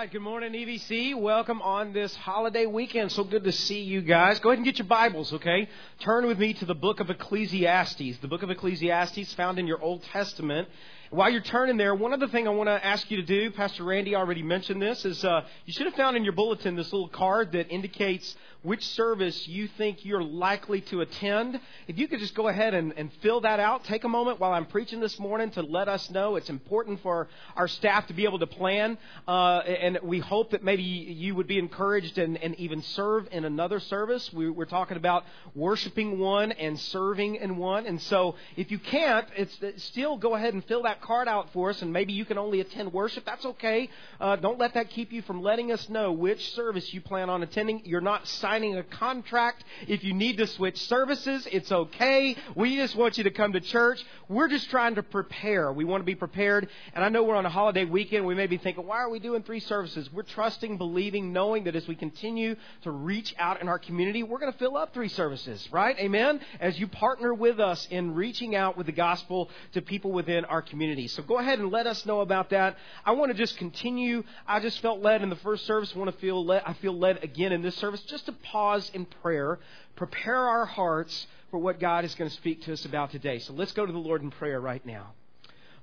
Hi, good morning, EVC. Welcome on this holiday weekend. So good to see you guys. Go ahead and get your Bibles, okay? Turn with me to the book of Ecclesiastes. The book of Ecclesiastes found in your Old Testament. While you're turning there, one other thing I want to ask you to do, Pastor Randy already mentioned this, is uh, you should have found in your bulletin this little card that indicates which service you think you're likely to attend. If you could just go ahead and, and fill that out, take a moment while I'm preaching this morning to let us know. It's important for our staff to be able to plan, uh, and we hope that maybe you would be encouraged and, and even serve in another service. We, we're talking about worshiping one and serving in one, and so if you can't, it's, it's still go ahead and fill that card out for us, and maybe you can only attend worship. That's okay. Uh, don't let that keep you from letting us know which service you plan on attending. You're not signing a contract. If you need to switch services, it's okay. We just want you to come to church. We're just trying to prepare. We want to be prepared. And I know we're on a holiday weekend. We may be thinking, why are we doing three services? We're trusting, believing, knowing that as we continue to reach out in our community, we're going to fill up three services, right? Amen? As you partner with us in reaching out with the gospel to people within our community. So go ahead and let us know about that. I want to just continue. I just felt led in the first service. I want to feel led, I feel led again in this service just to pause in prayer, prepare our hearts for what God is going to speak to us about today. So let's go to the Lord in prayer right now.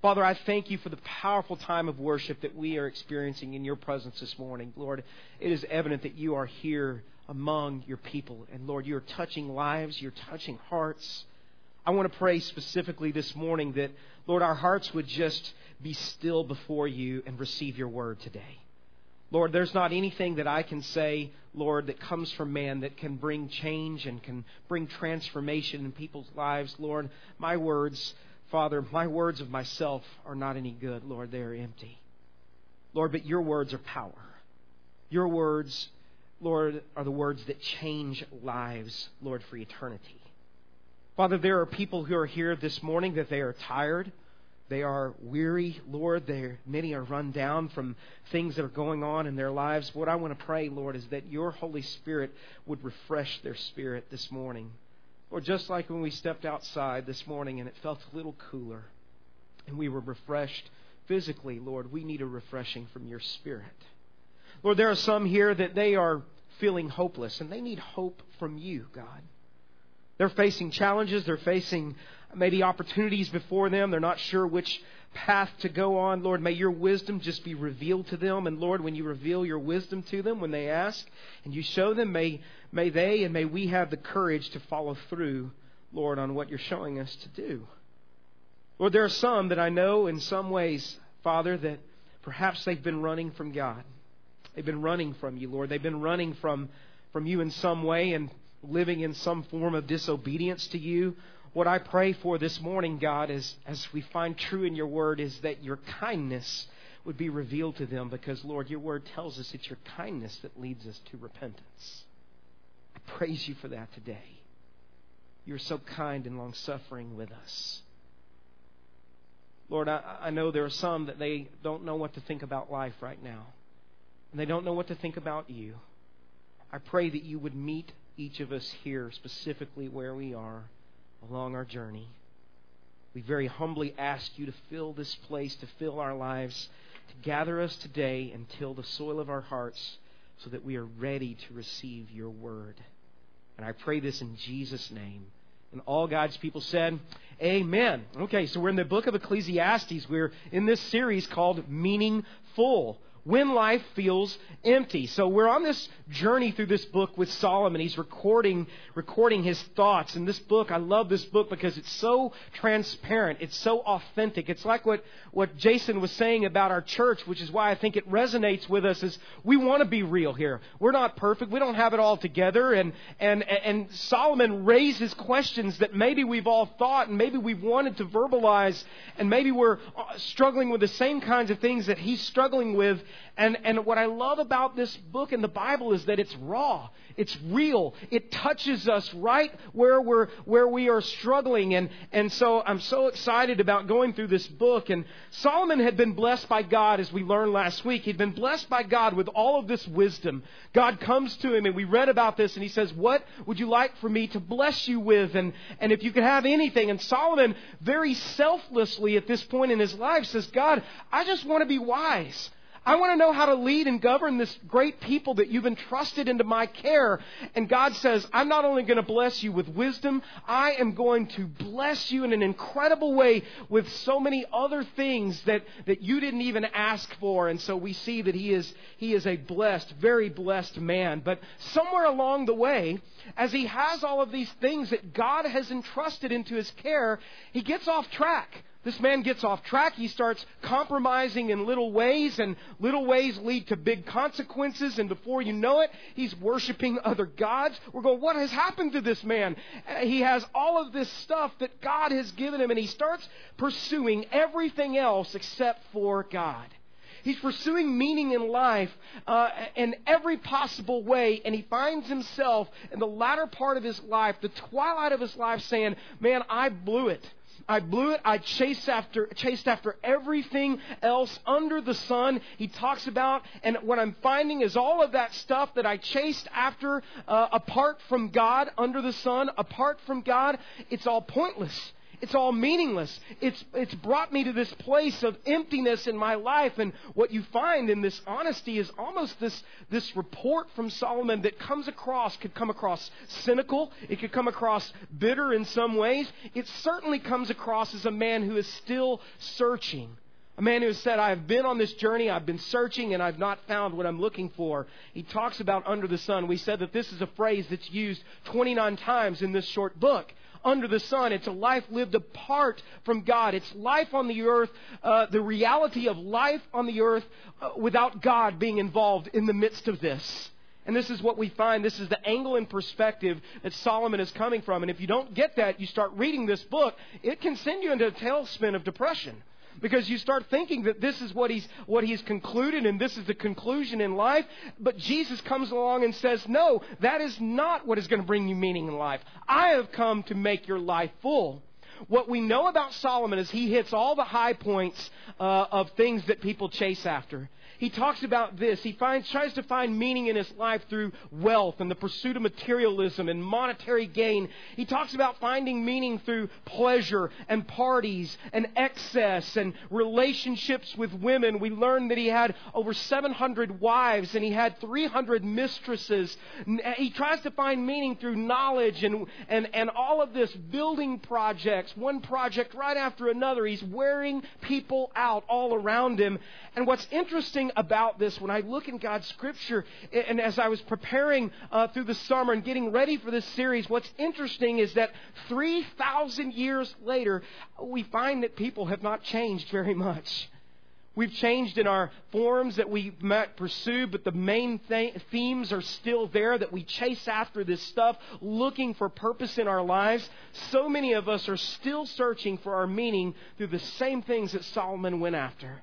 Father, I thank you for the powerful time of worship that we are experiencing in your presence this morning. Lord, it is evident that you are here among your people. And Lord, you're touching lives, you're touching hearts. I want to pray specifically this morning that, Lord, our hearts would just be still before you and receive your word today. Lord, there's not anything that I can say, Lord, that comes from man that can bring change and can bring transformation in people's lives. Lord, my words, Father, my words of myself are not any good, Lord. They are empty. Lord, but your words are power. Your words, Lord, are the words that change lives, Lord, for eternity. Father, there are people who are here this morning that they are tired. They are weary, Lord. They're, many are run down from things that are going on in their lives. What I want to pray, Lord, is that your Holy Spirit would refresh their spirit this morning. Lord, just like when we stepped outside this morning and it felt a little cooler and we were refreshed physically, Lord, we need a refreshing from your Spirit. Lord, there are some here that they are feeling hopeless and they need hope from you, God. They're facing challenges, they're facing maybe opportunities before them. They're not sure which path to go on. Lord, may your wisdom just be revealed to them. And Lord, when you reveal your wisdom to them, when they ask and you show them, may, may they and may we have the courage to follow through, Lord, on what you're showing us to do. Lord, there are some that I know in some ways, Father, that perhaps they've been running from God. They've been running from you, Lord. They've been running from, from you in some way and living in some form of disobedience to you. What I pray for this morning, God, is as we find true in your word, is that your kindness would be revealed to them because, Lord, your word tells us it's your kindness that leads us to repentance. I praise you for that today. You're so kind and long suffering with us. Lord, I, I know there are some that they don't know what to think about life right now, and they don't know what to think about you. I pray that you would meet each of us here, specifically where we are along our journey. We very humbly ask you to fill this place, to fill our lives, to gather us today and till the soil of our hearts so that we are ready to receive your word. And I pray this in Jesus' name. And all God's people said, Amen. Okay, so we're in the book of Ecclesiastes. We're in this series called Meaningful when life feels empty. So we're on this journey through this book with Solomon. He's recording, recording his thoughts. And this book, I love this book because it's so transparent. It's so authentic. It's like what, what Jason was saying about our church, which is why I think it resonates with us is we want to be real here. We're not perfect. We don't have it all together. And, and, and Solomon raises questions that maybe we've all thought and maybe we've wanted to verbalize and maybe we're uh, struggling with the same kinds of things that he's struggling with and, and what I love about this book in the Bible is that it's raw. It's real. It touches us right where we're, where we are struggling. And, and so I'm so excited about going through this book. And Solomon had been blessed by God, as we learned last week. He'd been blessed by God with all of this wisdom. God comes to him, and we read about this, and he says, What would you like for me to bless you with? And, and if you could have anything. And Solomon, very selflessly at this point in his life, says, God, I just want to be wise. I want to know how to lead and govern this great people that you've entrusted into my care. And God says, I'm not only going to bless you with wisdom, I am going to bless you in an incredible way with so many other things that, that you didn't even ask for. And so we see that he is, he is a blessed, very blessed man. But somewhere along the way, as he has all of these things that God has entrusted into his care, he gets off track. This man gets off track. He starts compromising in little ways, and little ways lead to big consequences. And before you know it, he's worshiping other gods. We're going, what has happened to this man? He has all of this stuff that God has given him, and he starts pursuing everything else except for God. He's pursuing meaning in life uh, in every possible way, and he finds himself in the latter part of his life, the twilight of his life, saying, Man, I blew it. I blew it. I chased after, chased after everything else under the sun. He talks about, and what I'm finding is all of that stuff that I chased after uh, apart from God, under the sun, apart from God, it's all pointless. It's all meaningless. It's, it's brought me to this place of emptiness in my life. And what you find in this honesty is almost this, this report from Solomon that comes across, could come across cynical. It could come across bitter in some ways. It certainly comes across as a man who is still searching. A man who has said, I have been on this journey, I've been searching, and I've not found what I'm looking for. He talks about under the sun. We said that this is a phrase that's used 29 times in this short book under the sun. It's a life lived apart from God. It's life on the earth, uh, the reality of life on the earth uh, without God being involved in the midst of this. And this is what we find. This is the angle and perspective that Solomon is coming from. And if you don't get that, you start reading this book, it can send you into a tailspin of depression because you start thinking that this is what he's what he's concluded and this is the conclusion in life but Jesus comes along and says no that is not what is going to bring you meaning in life. I have come to make your life full what we know about Solomon is he hits all the high points uh, of things that people chase after he talks about this. He finds, tries to find meaning in his life through wealth and the pursuit of materialism and monetary gain. He talks about finding meaning through pleasure and parties and excess and relationships with women. We learn that he had over 700 wives and he had 300 mistresses. He tries to find meaning through knowledge and, and, and all of this building projects, one project right after another. He's wearing people out all around him. And what's interesting about this when I look in God's Scripture, and as I was preparing uh, through the summer and getting ready for this series, what's interesting is that 3,000 years later, we find that people have not changed very much. We've changed in our forms that we might pursue, but the main th- themes are still there that we chase after this stuff, looking for purpose in our lives. So many of us are still searching for our meaning through the same things that Solomon went after.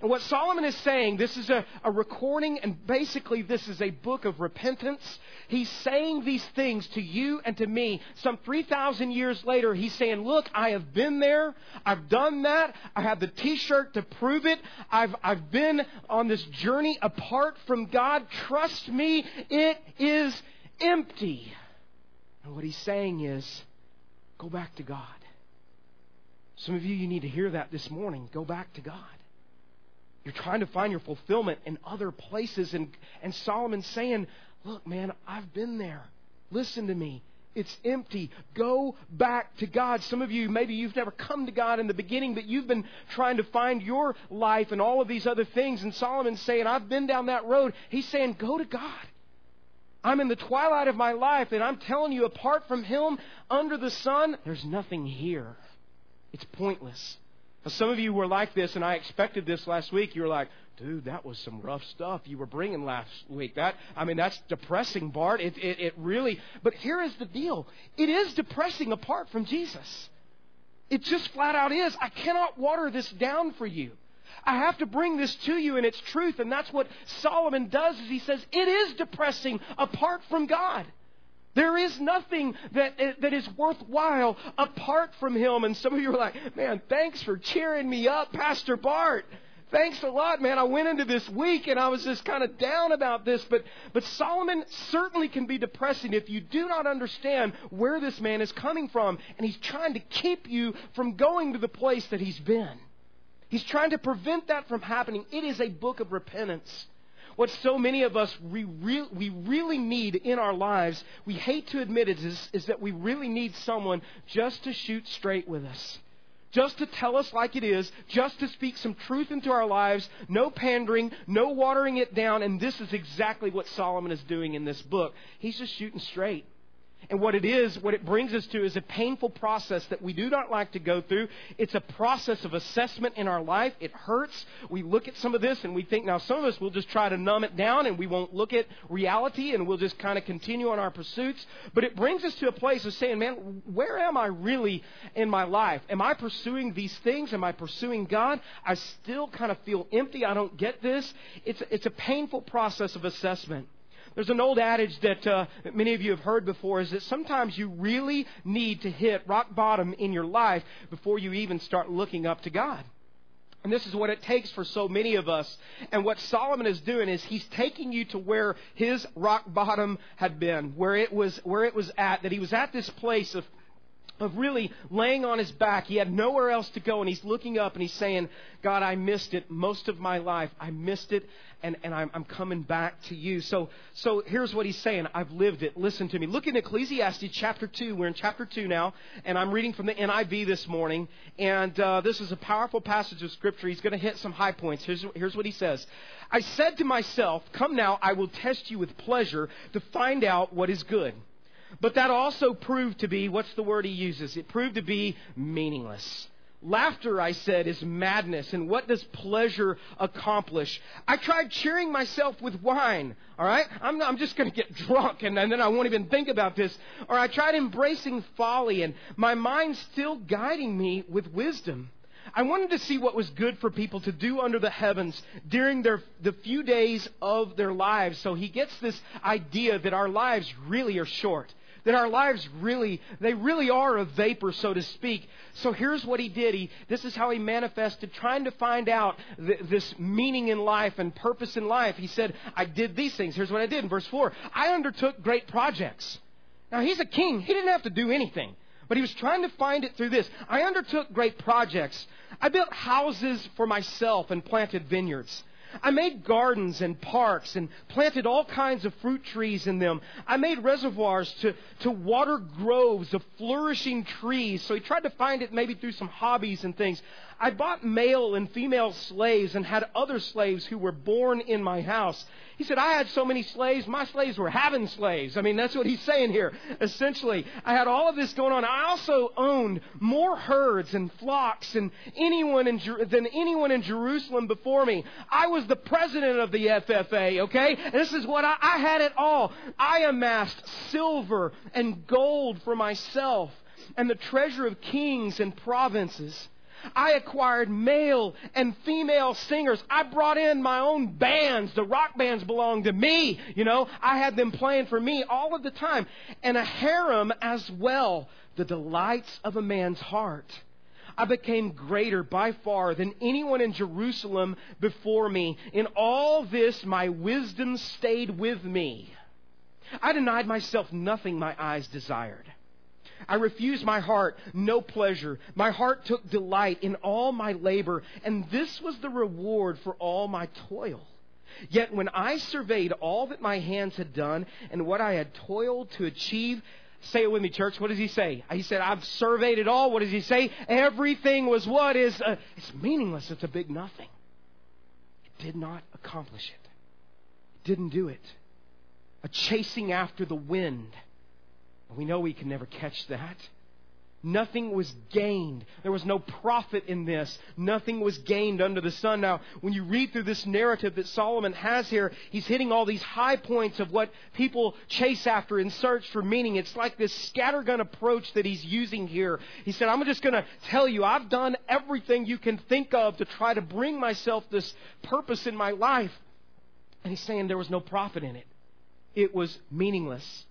And what Solomon is saying, this is a, a, recording, and basically this is a book of repentance. He's saying these things to you and to me. Some 3,000 years later, he's saying, Look, I have been there. I've done that. I have the t shirt to prove it. I've, I've been on this journey apart from God. Trust me, it is empty. And what he's saying is, Go back to God. Some of you, you need to hear that this morning. Go back to God. You're trying to find your fulfillment in other places. And, and Solomon's saying, Look, man, I've been there. Listen to me. It's empty. Go back to God. Some of you, maybe you've never come to God in the beginning, but you've been trying to find your life and all of these other things. And Solomon's saying, I've been down that road. He's saying, Go to God. I'm in the twilight of my life, and I'm telling you, apart from Him, under the sun, there's nothing here. It's pointless. Some of you were like this, and I expected this last week. You were like, dude, that was some rough stuff you were bringing last week. That, I mean, that's depressing, Bart. It, it, it really, but here is the deal. It is depressing apart from Jesus. It just flat out is. I cannot water this down for you. I have to bring this to you in its truth, and that's what Solomon does is he says, it is depressing apart from God. There is nothing that, eh, that is worthwhile apart from Him. And some of you are like, man, thanks for cheering me up, Pastor Bart. Thanks a lot, man. I went into this week and I was just kind of down about this, but, but Solomon certainly can be depressing if you do not understand where this man is coming from. And he's trying to keep you from going to the place that he's been. He's trying to prevent that from happening. It is a book of repentance. What so many of us we, re- we really need in our lives, we hate to admit it, is, is that we really need someone just to shoot straight with us just to tell us like it is, just to speak some truth into our lives, no pandering, no watering it down, and this is exactly what Solomon is doing in this book. He's just shooting straight. And what it is, what it brings us to is a painful process that we do not like to go through. It's a process of assessment in our life. It hurts. We look at some of this and we think now some of us will just try to numb it down and we won't look at reality and we'll just kind of continue on our pursuits. But it brings us to a place of saying, man, where am I really in my life? Am I pursuing these things? Am I pursuing God? I still kind of feel empty. I don't get this. It's, it's a painful process of assessment. There's an old adage that, uh, many of you have heard before is that sometimes you really need to hit rock bottom in your life before you even start looking up to God. And this is what it takes for so many of us. And what Solomon is doing is he's taking you to where his rock bottom had been, where it was, where it was at, that he was at this place of of really laying on his back. He had nowhere else to go, and he's looking up and he's saying, God, I missed it most of my life. I missed it, and, and I'm, I'm coming back to you. So, so here's what he's saying. I've lived it. Listen to me. Look in Ecclesiastes chapter 2. We're in chapter 2 now, and I'm reading from the NIV this morning, and uh, this is a powerful passage of Scripture. He's going to hit some high points. Here's, here's what he says. I said to myself, Come now, I will test you with pleasure to find out what is good. But that also proved to be, what's the word he uses? It proved to be meaningless. Laughter, I said, is madness. And what does pleasure accomplish? I tried cheering myself with wine. All right? I'm, I'm just going to get drunk and, and then I won't even think about this. Or I tried embracing folly and my mind still guiding me with wisdom. I wanted to see what was good for people to do under the heavens during their, the few days of their lives. So he gets this idea that our lives really are short that our lives really, they really are a vapor, so to speak. So here's what he did. He, this is how he manifested, trying to find out th- this meaning in life and purpose in life. He said, I did these things. Here's what I did in verse 4. I undertook great projects. Now he's a king. He didn't have to do anything. But he was trying to find it through this. I undertook great projects. I built houses for myself and planted vineyards. I made gardens and parks and planted all kinds of fruit trees in them. I made reservoirs to, to water groves of flourishing trees. So he tried to find it maybe through some hobbies and things. I bought male and female slaves and had other slaves who were born in my house. He said, I had so many slaves, my slaves were having slaves. I mean, that's what he's saying here. Essentially, I had all of this going on. I also owned more herds and flocks than anyone in, than anyone in Jerusalem before me. I was the president of the FFA, okay? This is what I, I had it all. I amassed silver and gold for myself and the treasure of kings and provinces. I acquired male and female singers. I brought in my own bands. The rock bands belonged to me. You know, I had them playing for me all of the time. And a harem as well. The delights of a man's heart. I became greater by far than anyone in Jerusalem before me. In all this, my wisdom stayed with me. I denied myself nothing my eyes desired. I refused my heart no pleasure. My heart took delight in all my labor, and this was the reward for all my toil. Yet when I surveyed all that my hands had done and what I had toiled to achieve, say it with me, church. What does he say? He said, I've surveyed it all. What does he say? Everything was what is, uh, it's meaningless. It's a big nothing. It did not accomplish it. It didn't do it. A chasing after the wind we know we can never catch that. Nothing was gained. There was no profit in this. Nothing was gained under the sun. Now, when you read through this narrative that Solomon has here, he's hitting all these high points of what people chase after in search for meaning. It's like this scattergun approach that he's using here. He said, I'm just going to tell you, I've done everything you can think of to try to bring myself this purpose in my life. And he's saying there was no profit in it. It was meaningless.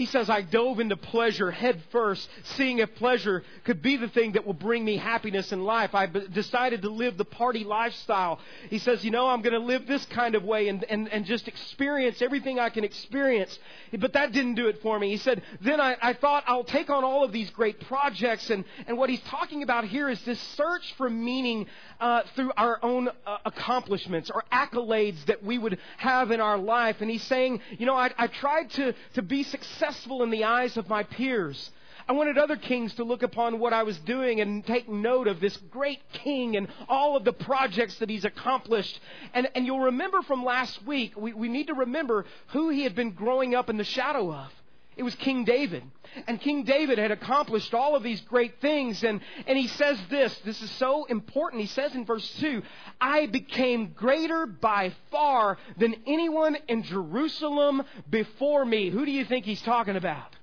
He says, I dove into pleasure head first, seeing if pleasure could be the thing that will bring me happiness in life. I decided to live the party lifestyle. He says, you know, I'm going to live this kind of way and, and, and just experience everything I can experience. But that didn't do it for me. He said, then I, I thought I'll take on all of these great projects. And, and what he's talking about here is this search for meaning uh, through our own uh, accomplishments or accolades that we would have in our life. And he's saying, you know, I, I tried to, to be successful in the eyes of my peers. I wanted other kings to look upon what I was doing and take note of this great king and all of the projects that he's accomplished. And, and you'll remember from last week, we, we need to remember who he had been growing up in the shadow of. It was King David. And King David had accomplished all of these great things. And, and he says this, this is so important. He says in verse 2, I became greater by far than anyone in Jerusalem before me. Who do you think he's talking about?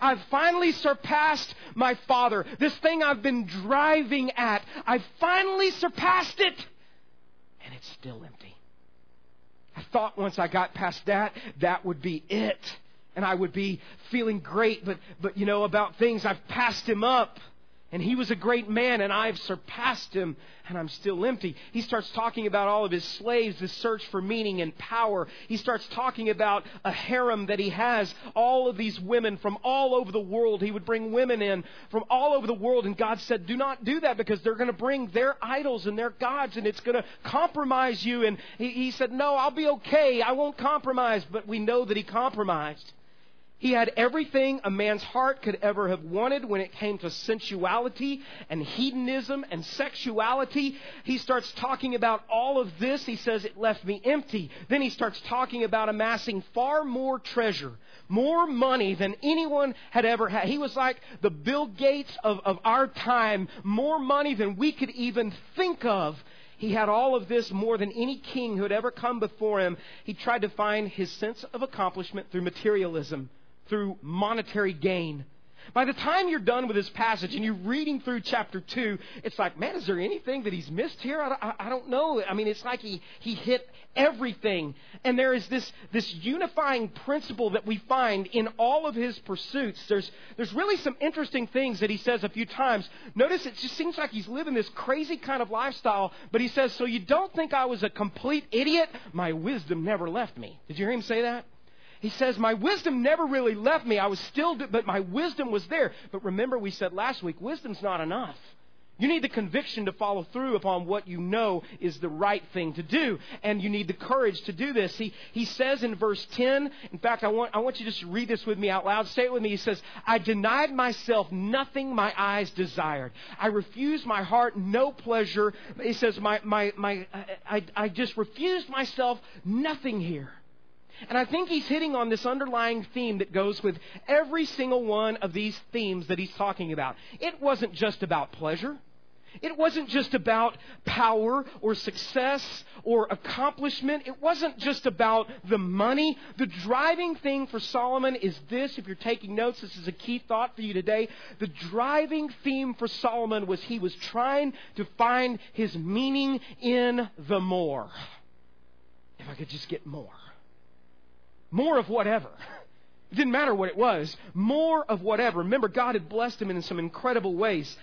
I've finally surpassed my father. This thing I've been driving at, I've finally surpassed it. And it's still empty. I thought once I got past that, that would be it and I would be feeling great, but, but you know, about things, I've passed him up. And he was a great man, and I've surpassed him, and I'm still empty. He starts talking about all of his slaves, this search for meaning and power. He starts talking about a harem that he has, all of these women from all over the world. He would bring women in from all over the world, and God said, Do not do that because they're going to bring their idols and their gods, and it's going to compromise you. And he, he said, No, I'll be okay. I won't compromise. But we know that he compromised. He had everything a man's heart could ever have wanted when it came to sensuality and hedonism and sexuality. He starts talking about all of this. He says, It left me empty. Then he starts talking about amassing far more treasure, more money than anyone had ever had. He was like the Bill Gates of, of our time, more money than we could even think of. He had all of this more than any king who had ever come before him. He tried to find his sense of accomplishment through materialism through monetary gain. By the time you're done with this passage and you're reading through chapter 2, it's like, man, is there anything that he's missed here? I, I, I, don't know. I mean, it's like he, he hit everything. And there is this, this unifying principle that we find in all of his pursuits. There's, there's really some interesting things that he says a few times. Notice it just seems like he's living this crazy kind of lifestyle, but he says, So you don't think I was a complete idiot? My wisdom never left me. Did you hear him say that? He says, My wisdom never really left me. I was still, but my wisdom was there. But remember, we said last week, wisdom's not enough. You need the conviction to follow through upon what you know is the right thing to do. And you need the courage to do this. He, he says in verse 10, in fact, I want, I want you to just read this with me out loud. Say it with me. He says, I denied myself nothing my eyes desired. I refused my heart no pleasure. He says, my, my, my, I, I just refused myself nothing here. And I think he's hitting on this underlying theme that goes with every single one of these themes that he's talking about. It wasn't just about pleasure. It wasn't just about power or success or accomplishment. It wasn't just about the money. The driving thing for Solomon is this. If you're taking notes, this is a key thought for you today. The driving theme for Solomon was he was trying to find his meaning in the more. If I could just get more. More of whatever. It didn't matter what it was. More of whatever. Remember, God had blessed him in some incredible ways.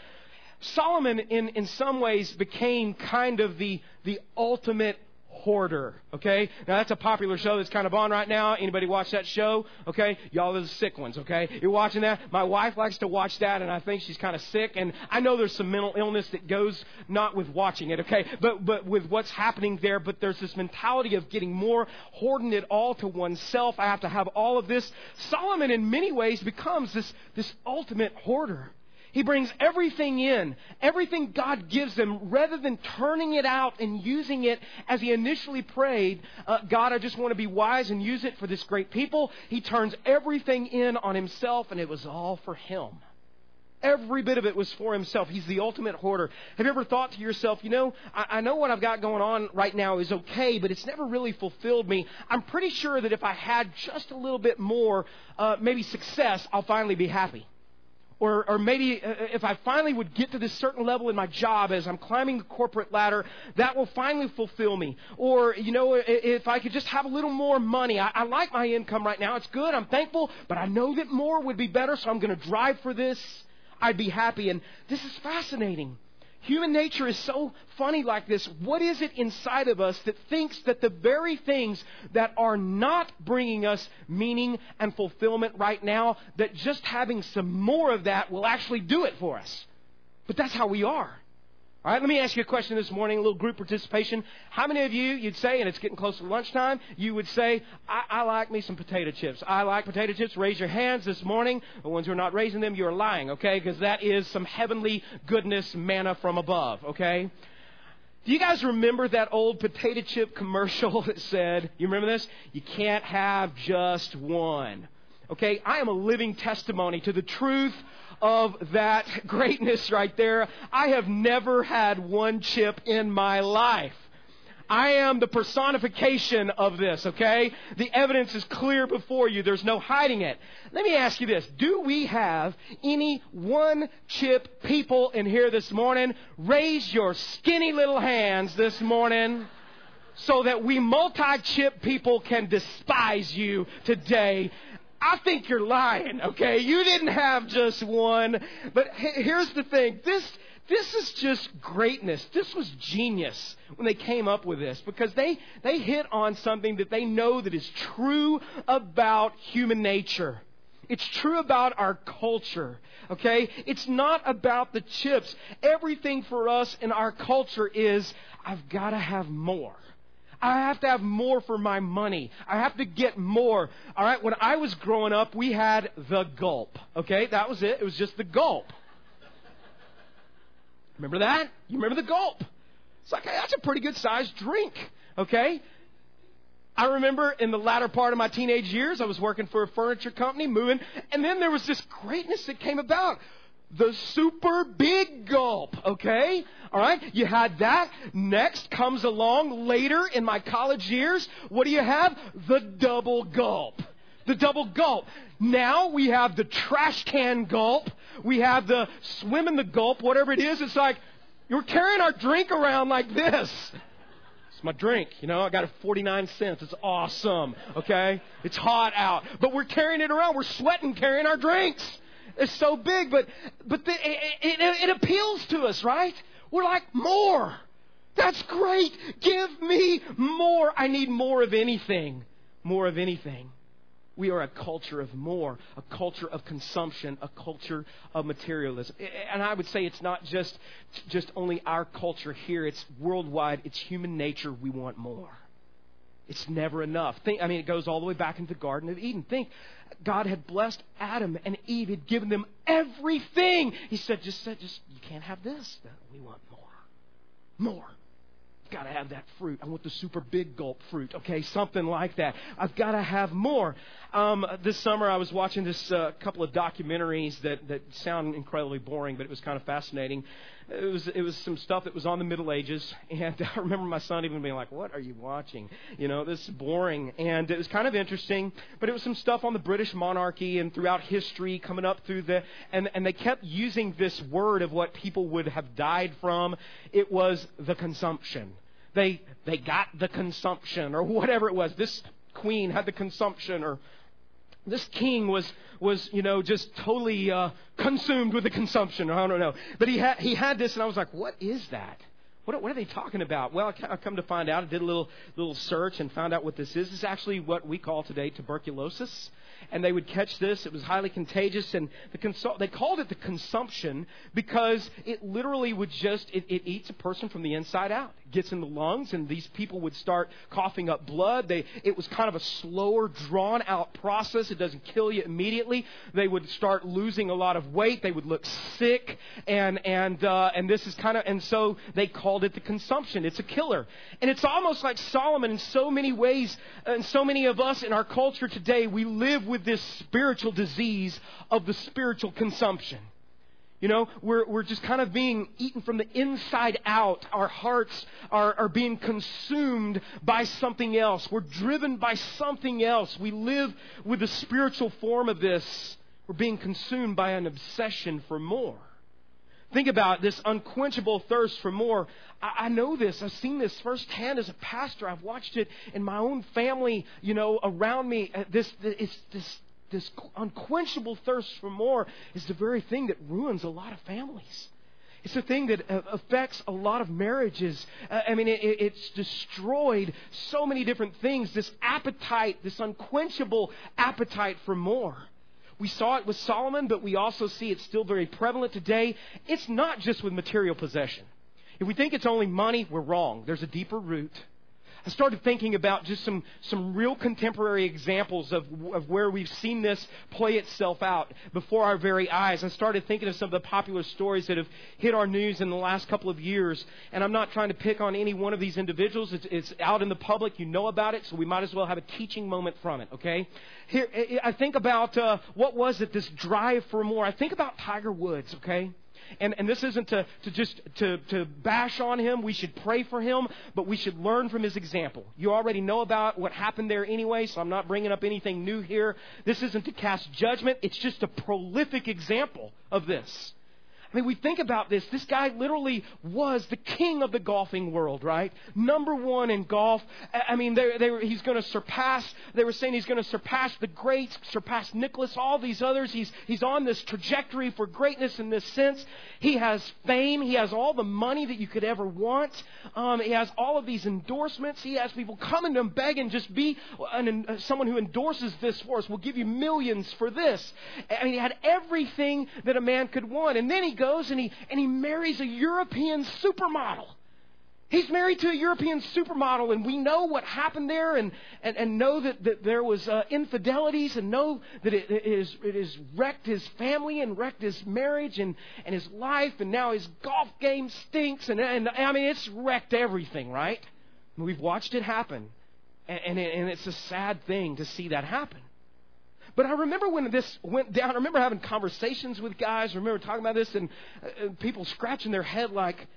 Solomon, in, in some ways, became kind of the, the ultimate Hoarder. Okay? Now that's a popular show that's kind of on right now. Anybody watch that show? Okay? Y'all are the sick ones, okay? You're watching that? My wife likes to watch that and I think she's kind of sick and I know there's some mental illness that goes not with watching it, okay? But, but with what's happening there, but there's this mentality of getting more, hoarding it all to oneself. I have to have all of this. Solomon in many ways becomes this, this ultimate hoarder. He brings everything in, everything God gives him, rather than turning it out and using it as he initially prayed, uh, God, I just want to be wise and use it for this great people. He turns everything in on himself, and it was all for him. Every bit of it was for himself. He's the ultimate hoarder. Have you ever thought to yourself, you know, I, I know what I've got going on right now is okay, but it's never really fulfilled me. I'm pretty sure that if I had just a little bit more, uh, maybe success, I'll finally be happy. Or, or maybe uh, if I finally would get to this certain level in my job as I'm climbing the corporate ladder, that will finally fulfill me. Or, you know, if I could just have a little more money. I, I like my income right now. It's good. I'm thankful. But I know that more would be better, so I'm going to drive for this. I'd be happy. And this is fascinating. Human nature is so funny like this. What is it inside of us that thinks that the very things that are not bringing us meaning and fulfillment right now, that just having some more of that will actually do it for us? But that's how we are. All right, let me ask you a question this morning, a little group participation. How many of you, you'd say, and it's getting close to lunchtime, you would say, I, I like me some potato chips. I like potato chips. Raise your hands this morning. The ones who are not raising them, you're lying, okay? Because that is some heavenly goodness manna from above, okay? Do you guys remember that old potato chip commercial that said, you remember this? You can't have just one. Okay, I am a living testimony to the truth of that greatness right there. I have never had one chip in my life. I am the personification of this, okay? The evidence is clear before you. There's no hiding it. Let me ask you this. Do we have any one chip people in here this morning? Raise your skinny little hands this morning so that we multi chip people can despise you today I think you're lying, okay? You didn't have just one. But here's the thing. This, this is just greatness. This was genius when they came up with this because they, they hit on something that they know that is true about human nature. It's true about our culture, okay? It's not about the chips. Everything for us in our culture is, I've got to have more. I have to have more for my money. I have to get more. All right, when I was growing up, we had the gulp. Okay, that was it. It was just the gulp. Remember that? You remember the gulp? It's like, hey, that's a pretty good sized drink. Okay? I remember in the latter part of my teenage years, I was working for a furniture company, moving, and then there was this greatness that came about the super big gulp, okay? All right? You had that. Next comes along later in my college years. What do you have? The double gulp. The double gulp. Now we have the trash can gulp. We have the swim in the gulp, whatever it is. It's like you're carrying our drink around like this. It's my drink, you know. I got it 49 cents. It's awesome, okay? It's hot out, but we're carrying it around. We're sweating carrying our drinks is so big, but, but the, it, it, it appeals to us, right? We're like, more. That's great. Give me more. I need more of anything. More of anything. We are a culture of more, a culture of consumption, a culture of materialism. And I would say it's not just, just only our culture here, it's worldwide, it's human nature. We want more. It's never enough. Think, I mean, it goes all the way back into the Garden of Eden. Think, God had blessed Adam and Eve, had given them everything. He said, just said, just you can't have this. We want more. More. Got to have that fruit. I want the super big gulp fruit. Okay, something like that. I've got to have more. Um, this summer, I was watching this uh, couple of documentaries that that sound incredibly boring, but it was kind of fascinating it was it was some stuff that was on the Middle Ages, and I remember my son even being like, "What are you watching? You know, this is boring." And it was kind of interesting, but it was some stuff on the British monarchy and throughout history, coming up through the and and they kept using this word of what people would have died from. It was the consumption. They they got the consumption or whatever it was. This queen had the consumption or this king was was you know just totally uh, consumed with the consumption. I don't know, but he had he had this, and I was like, what is that? What, what are they talking about? Well, I come to find out, I did a little little search and found out what this is. It's actually what we call today tuberculosis and they would catch this. It was highly contagious, and the consu- they called it the consumption because it literally would just it, it eats a person from the inside out. Gets in the lungs, and these people would start coughing up blood. They it was kind of a slower, drawn out process. It doesn't kill you immediately. They would start losing a lot of weight. They would look sick, and and uh, and this is kind of and so they called it the consumption. It's a killer, and it's almost like Solomon in so many ways, and so many of us in our culture today. We live with this spiritual disease of the spiritual consumption. You know, we're, we're just kind of being eaten from the inside out. Our hearts are, are being consumed by something else. We're driven by something else. We live with the spiritual form of this We're being consumed by an obsession for more. Think about this unquenchable thirst for more. I, I, know this. I've seen this firsthand as a pastor. I've watched it in my own family, you know, around me. Uh, this, this, this, this unquenchable thirst for more is the very thing that ruins a lot of families. It's the thing that uh, affects a lot of marriages. Uh, I mean, it's destroyed so many different things. This appetite, this unquenchable appetite for more. We saw it with Solomon, but we also see it still very prevalent today. It's not just with material possession. If we think it's only money, we're wrong. There's a deeper root. I started thinking about just some, some real contemporary examples of, of where we've seen this play itself out before our very eyes. I started thinking of some of the popular stories that have hit our news in the last couple of years. And I'm not trying to pick on any one of these individuals. It's, it's out in the public. You know about it, so we might as well have a teaching moment from it, okay? Here, I think about uh, what was it, this drive for more. I think about Tiger Woods, okay? And, and this isn't to, to just to, to bash on him. We should pray for him, but we should learn from his example. You already know about what happened there anyway, so I'm not bringing up anything new here. This isn't to cast judgment. It's just a prolific example of this. I mean, we think about this. This guy literally was the king of the golfing world, right? Number one in golf. I mean, they, they were, he's going to surpass, they were saying he's going to surpass the greats, surpass Nicklaus, all these others. He's, he's on this trajectory for greatness in this sense. He has fame. He has all the money that you could ever want. Um, he has all of these endorsements. He has people coming to him begging, just be an, uh, someone who endorses this for us. We'll give you millions for this. I mean, he had everything that a man could want. And then he goes, goes and he, and he marries a European supermodel. He's married to a European supermodel, and we know what happened there, and, and, and know that, that there was uh, infidelities, and know that it, it, is, it has wrecked his family and wrecked his marriage and, and his life, and now his golf game stinks, and, and I mean, it's wrecked everything, right? We've watched it happen, and, and, it, and it's a sad thing to see that happen. But I remember when this went down, I remember having conversations with guys, I remember talking about this, and uh, people scratching their head like,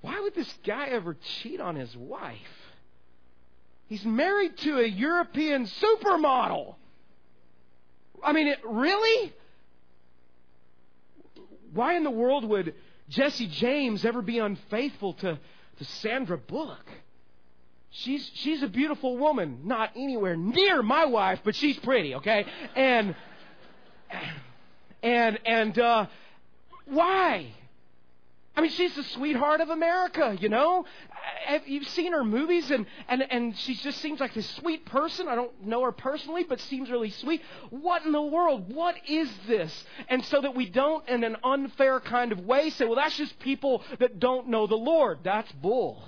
why would this guy ever cheat on his wife? He's married to a European supermodel. I mean, it, really? Why in the world would Jesse James ever be unfaithful to, to Sandra Bullock? She's she's a beautiful woman, not anywhere near my wife, but she's pretty, okay? And and and uh, why? I mean, she's the sweetheart of America, you know. Have you seen her movies? And, and, and she just seems like this sweet person. I don't know her personally, but seems really sweet. What in the world? What is this? And so that we don't, in an unfair kind of way, say, well, that's just people that don't know the Lord. That's bull.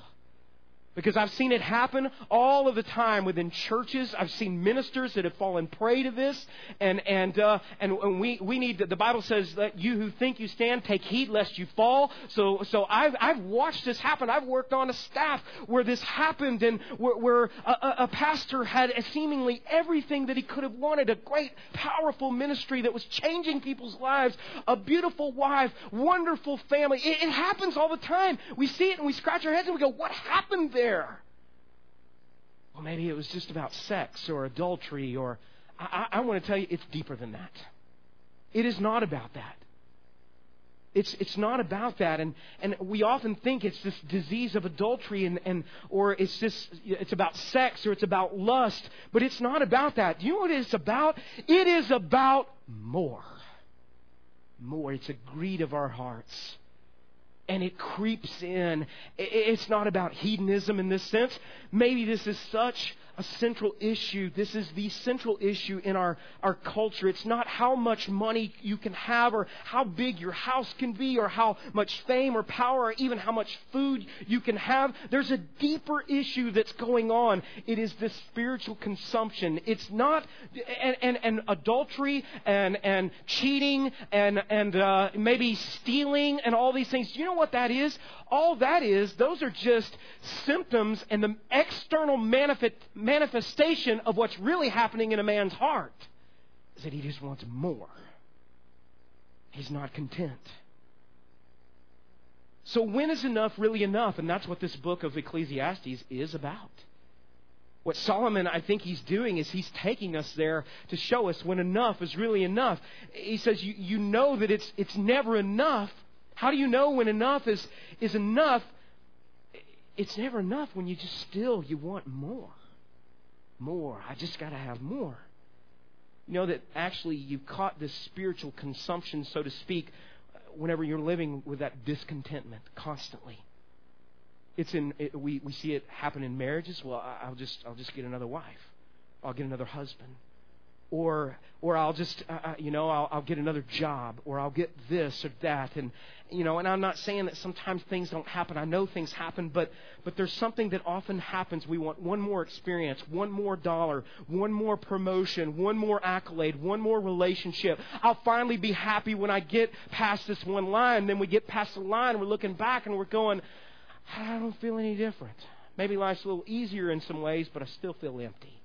Because I've seen it happen all of the time within churches. I've seen ministers that have fallen prey to this, and and uh, and, we we need the Bible says that you who think you stand take heed lest you fall. So so I've I've watched this happen. I've worked on a staff where this happened, and where, where a, a pastor had seemingly everything that he could have wanted—a great, powerful ministry that was changing people's lives, a beautiful wife, wonderful family. It, it happens all the time. We see it and we scratch our heads and we go, "What happened there?" There? Well, maybe it was just about sex or adultery, or I, I, want to tell you it's deeper than that. It is not about that. It's, it's not about that. And, and we often think it's this disease of adultery and, and, or it's just, it's about sex or it's about lust. But it's not about that. Do you know what it's about? It is about more. More. It's a greed of our hearts and it creeps in. It's not about hedonism in this sense. Maybe this is such a central issue. This is the central issue in our, our culture. It's not how much money you can have or how big your house can be or how much fame or power or even how much food you can have. There's a deeper issue that's going on. It is this spiritual consumption. It's not, and, and, and adultery and, and cheating and, and uh, maybe stealing and all these things. Do you know what that is? All that is, those are just symptoms and the external manifestation of what's really happening in a man's heart is that he just wants more. He's not content. So, when is enough really enough? And that's what this book of Ecclesiastes is about. What Solomon, I think he's doing is he's taking us there to show us when enough is really enough. He says, you, you know that it's, it's never enough. How do you know when enough is, is enough? It's never enough when you just still, you want more. More. I just got to have more. You know that actually you've caught this spiritual consumption, so to speak, whenever you're living with that discontentment constantly. It's in it, we we see it happen in marriages. Well, I'll just I'll just get another wife. I'll get another husband or or I'll just uh, uh, you know I'll, I'll get another job or I'll get this or that and you know and I'm not saying that sometimes things don't happen. I know things happen but but there's something that often happens. We want one more experience one more dollar one more promotion one more accolade one more relationship. I'll finally be happy when I get past this one line. Then we get past the line we're looking back and we're going I don't feel any different. Maybe life's a little easier in some ways but I still feel empty.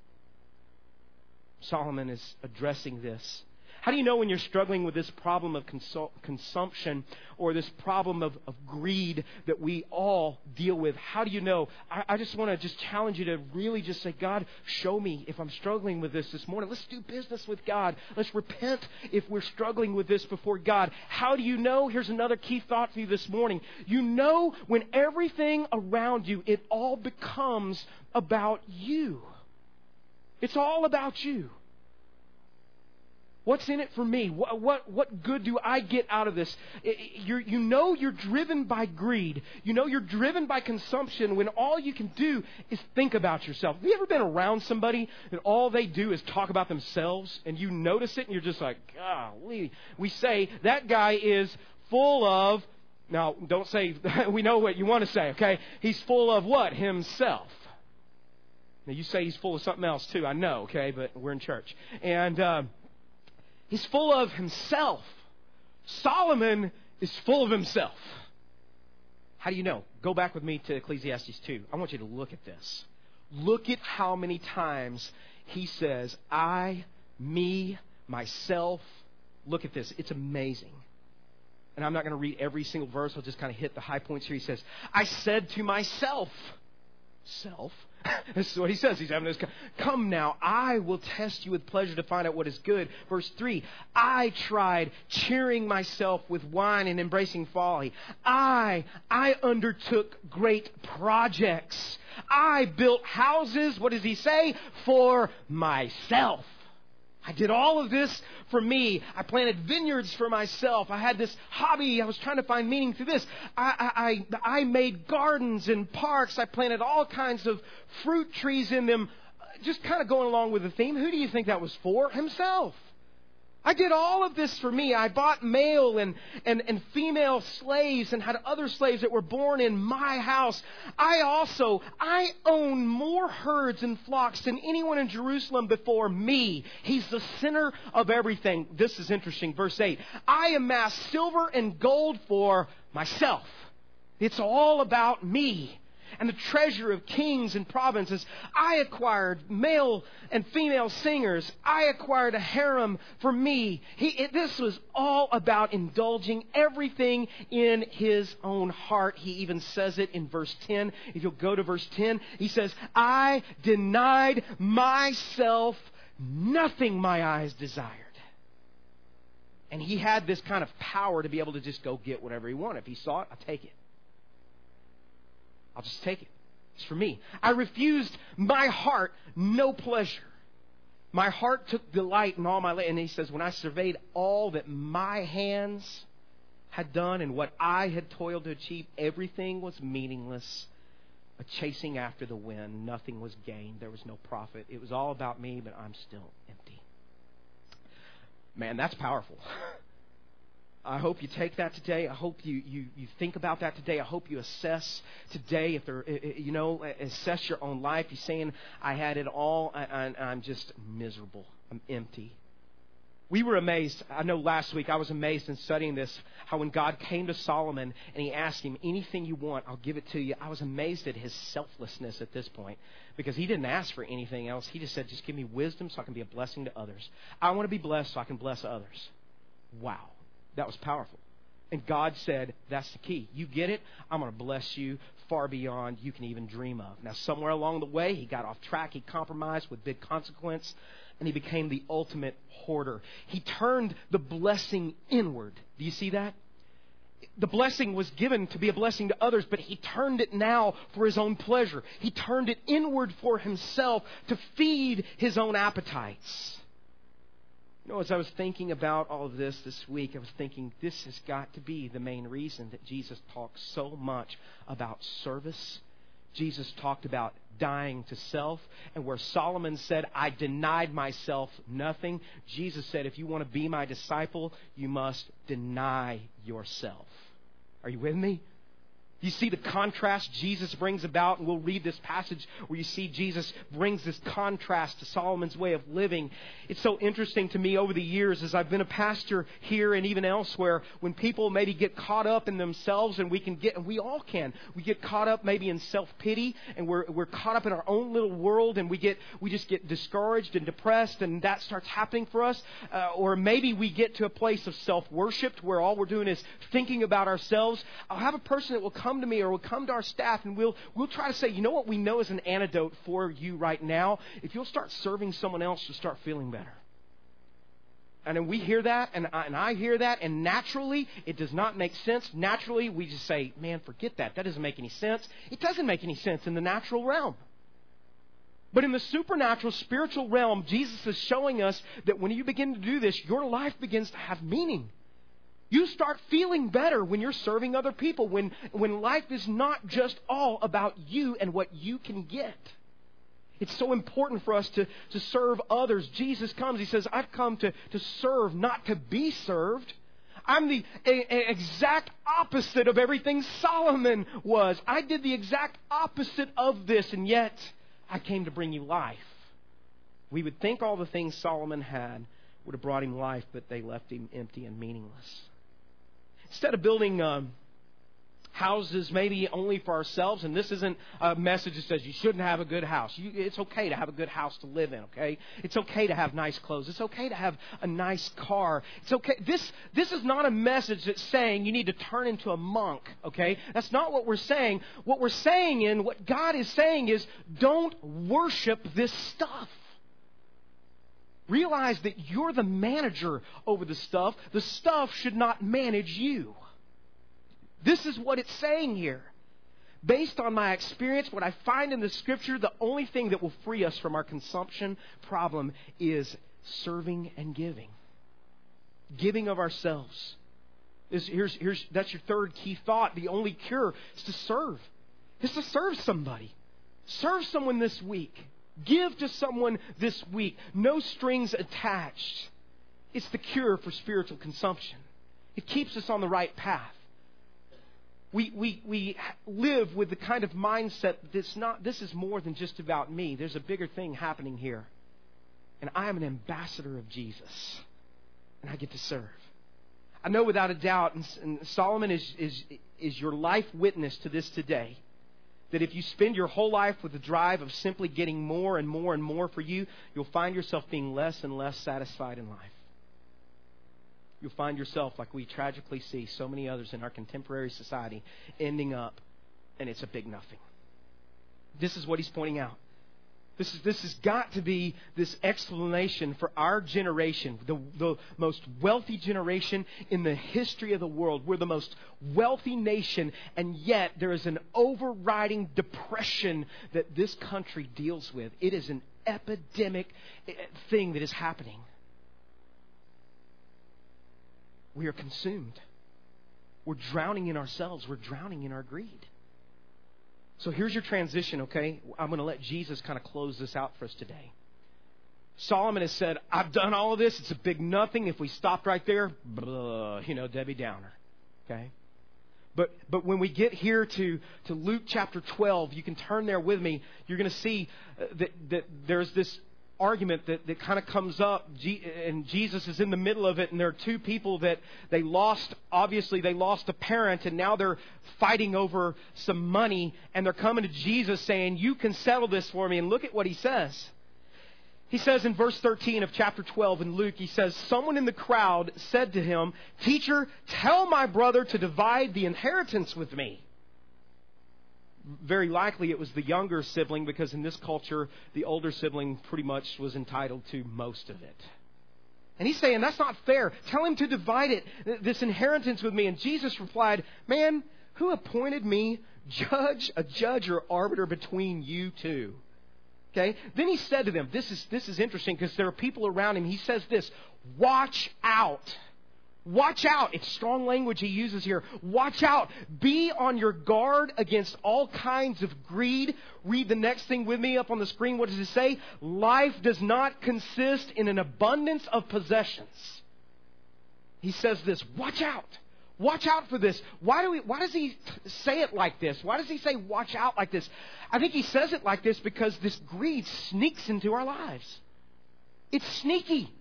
Solomon is addressing this. How do you know when you're struggling with this problem of consumption or this problem of, of, greed that we all deal with? How do you know? I, I just want to just challenge you to really just say, God, show me if I'm struggling with this this morning. Let's do business with God. Let's repent if we're struggling with this before God. How do you know? Here's another key thought for you this morning. You know when everything around you, it all becomes about you. It's all about you. What's in it for me? What, what, what good do I get out of this? You're, you know you're driven by greed. You know you're driven by consumption when all you can do is think about yourself. Have you ever been around somebody that all they do is talk about themselves and you notice it and you're just like, golly. We say that guy is full of, now don't say, we know what you want to say, okay? He's full of what? Himself. Now, you say he's full of something else too. I know, okay, but we're in church. And uh, he's full of himself. Solomon is full of himself. How do you know? Go back with me to Ecclesiastes 2. I want you to look at this. Look at how many times he says, I, me, myself. Look at this. It's amazing. And I'm not going to read every single verse. I'll just kind of hit the high points here. He says, I said to myself, self, this is what he says. He's having this. Come now, I will test you with pleasure to find out what is good. Verse 3 I tried cheering myself with wine and embracing folly. I, I undertook great projects. I built houses, what does he say? For myself. I did all of this for me. I planted vineyards for myself. I had this hobby. I was trying to find meaning through this. I, I, I made gardens and parks. I planted all kinds of fruit trees in them. Just kind of going along with the theme. Who do you think that was for? Himself. I did all of this for me. I bought male and, and, and female slaves and had other slaves that were born in my house. I also, I own more herds and flocks than anyone in Jerusalem before me. He's the center of everything. This is interesting. Verse 8. I amassed silver and gold for myself. It's all about me and the treasure of kings and provinces. I acquired male and female singers. I acquired a harem for me. He, it, this was all about indulging everything in his own heart. He even says it in verse 10. If you'll go to verse 10, he says, I denied myself nothing my eyes desired. And he had this kind of power to be able to just go get whatever he wanted. If he saw it, I'll take it. I'll just take it. It's for me. I refused my heart no pleasure. My heart took delight in all my And he says, when I surveyed all that my hands had done and what I had toiled to achieve, everything was meaningless. A chasing after the wind. Nothing was gained. There was no profit. It was all about me, but I'm still empty. Man, that's powerful. I hope you take that today. I hope you, you, you think about that today. I hope you assess today if there, you know, assess your own life. You're saying, I had it all, and I'm just miserable. I'm empty. We were amazed. I know last week I was amazed in studying this, how when God came to Solomon and he asked him, anything you want, I'll give it to you. I was amazed at his selflessness at this point because he didn't ask for anything else. He just said, just give me wisdom so I can be a blessing to others. I want to be blessed so I can bless others. Wow. That was powerful. And God said, That's the key. You get it? I'm going to bless you far beyond you can even dream of. Now, somewhere along the way, he got off track. He compromised with big consequence, and he became the ultimate hoarder. He turned the blessing inward. Do you see that? The blessing was given to be a blessing to others, but he turned it now for his own pleasure. He turned it inward for himself to feed his own appetites. You know, as I was thinking about all of this this week, I was thinking this has got to be the main reason that Jesus talks so much about service. Jesus talked about dying to self. And where Solomon said, I denied myself nothing, Jesus said, if you want to be my disciple, you must deny yourself. Are you with me? You see the contrast Jesus brings about, and we'll read this passage where you see Jesus brings this contrast to Solomon's way of living. It's so interesting to me over the years as I've been a pastor here and even elsewhere, when people maybe get caught up in themselves, and we can get, and we all can, we get caught up maybe in self-pity, and we're, we're caught up in our own little world, and we get, we just get discouraged and depressed, and that starts happening for us. Uh, or maybe we get to a place of self-worship where all we're doing is thinking about ourselves. I'll have a person that will come come to me or will come to our staff and we'll, we'll try to say, you know what we know is an antidote for you right now? If you'll start serving someone else, you'll start feeling better. And then we hear that, and I, and I hear that, and naturally, it does not make sense. Naturally, we just say, man, forget that. That doesn't make any sense. It doesn't make any sense in the natural realm. But in the supernatural, spiritual realm, Jesus is showing us that when you begin to do this, your life begins to have meaning. You start feeling better when you're serving other people, when, when life is not just all about you and what you can get. It's so important for us to, to serve others. Jesus comes, He says, I've come to, to serve, not to be served. I'm the a, a exact opposite of everything Solomon was. I did the exact opposite of this, and yet I came to bring you life. We would think all the things Solomon had would have brought him life, but they left him empty and meaningless. Instead of building um, houses maybe only for ourselves, and this isn't a message that says you shouldn't have a good house. You, it's okay to have a good house to live in, okay? It's okay to have nice clothes. It's okay to have a nice car. It's okay. This, this is not a message that's saying you need to turn into a monk, okay? That's not what we're saying. What we're saying in, what God is saying is don't worship this stuff. Realize that you're the manager over the stuff. The stuff should not manage you. This is what it's saying here. Based on my experience, what I find in the scripture, the only thing that will free us from our consumption problem is serving and giving. Giving of ourselves. Is, here's, here's, that's your third key thought. The only cure is to serve. Is to serve somebody. Serve someone this week. Give to someone this week. No strings attached. It's the cure for spiritual consumption. It keeps us on the right path. We, we, we live with the kind of mindset that's not, this is more than just about me. There's a bigger thing happening here. And I am an ambassador of Jesus. And I get to serve. I know without a doubt, and Solomon is, is, is your life witness to this today that if you spend your whole life with the drive of simply getting more and more and more for you, you'll find yourself being less and less satisfied in life. You'll find yourself, like we tragically see so many others in our contemporary society, ending up, and it's a big nothing. This is what he's pointing out. This, is, this has got to be this explanation for our generation, the, the most wealthy generation in the history of the world. We're the most wealthy nation, and yet there is an overriding depression that this country deals with. It is an epidemic eh, thing that is happening. We are consumed. We're drowning in ourselves. We're drowning in our greed. So here's your transition, okay? I'm going to let Jesus kind of close this out for us today. Solomon has said, I've done all of this. It's a big nothing. If we stopped right there, blah, you know, Debbie Downer. Okay? But, but when we get here to, to Luke chapter 12, you can turn there with me. You're going to see uh, that, that there's this argument that, that kind of comes up, and Jesus is in the middle of it, and there are two people that they lost, obviously, they lost a parent, and now they're fighting over some money, and they're coming to Jesus saying, You can settle this for me. And look at what he says. He says in verse 13 of chapter 12 in Luke, he says, Someone in the crowd said to him, Teacher, tell my brother to divide the inheritance with me. Very likely it was the younger sibling because in this culture, the older sibling pretty much was entitled to most of it. And he's saying, That's not fair. Tell him to divide it, this inheritance with me. And Jesus replied, Man, who appointed me judge, a judge or arbiter between you two? Okay? Then he said to them, this is, this is interesting because there are people around him. He says this, watch out. Watch out. It's strong language he uses here. Watch out. Be on your guard against all kinds of greed. Read the next thing with me up on the screen. What does it say? Life does not consist in an abundance of possessions. He says this, watch out. Watch out for this. Why, do we, why does he say it like this? Why does he say watch out like this? I think he says it like this because this greed sneaks into our lives. It's sneaky.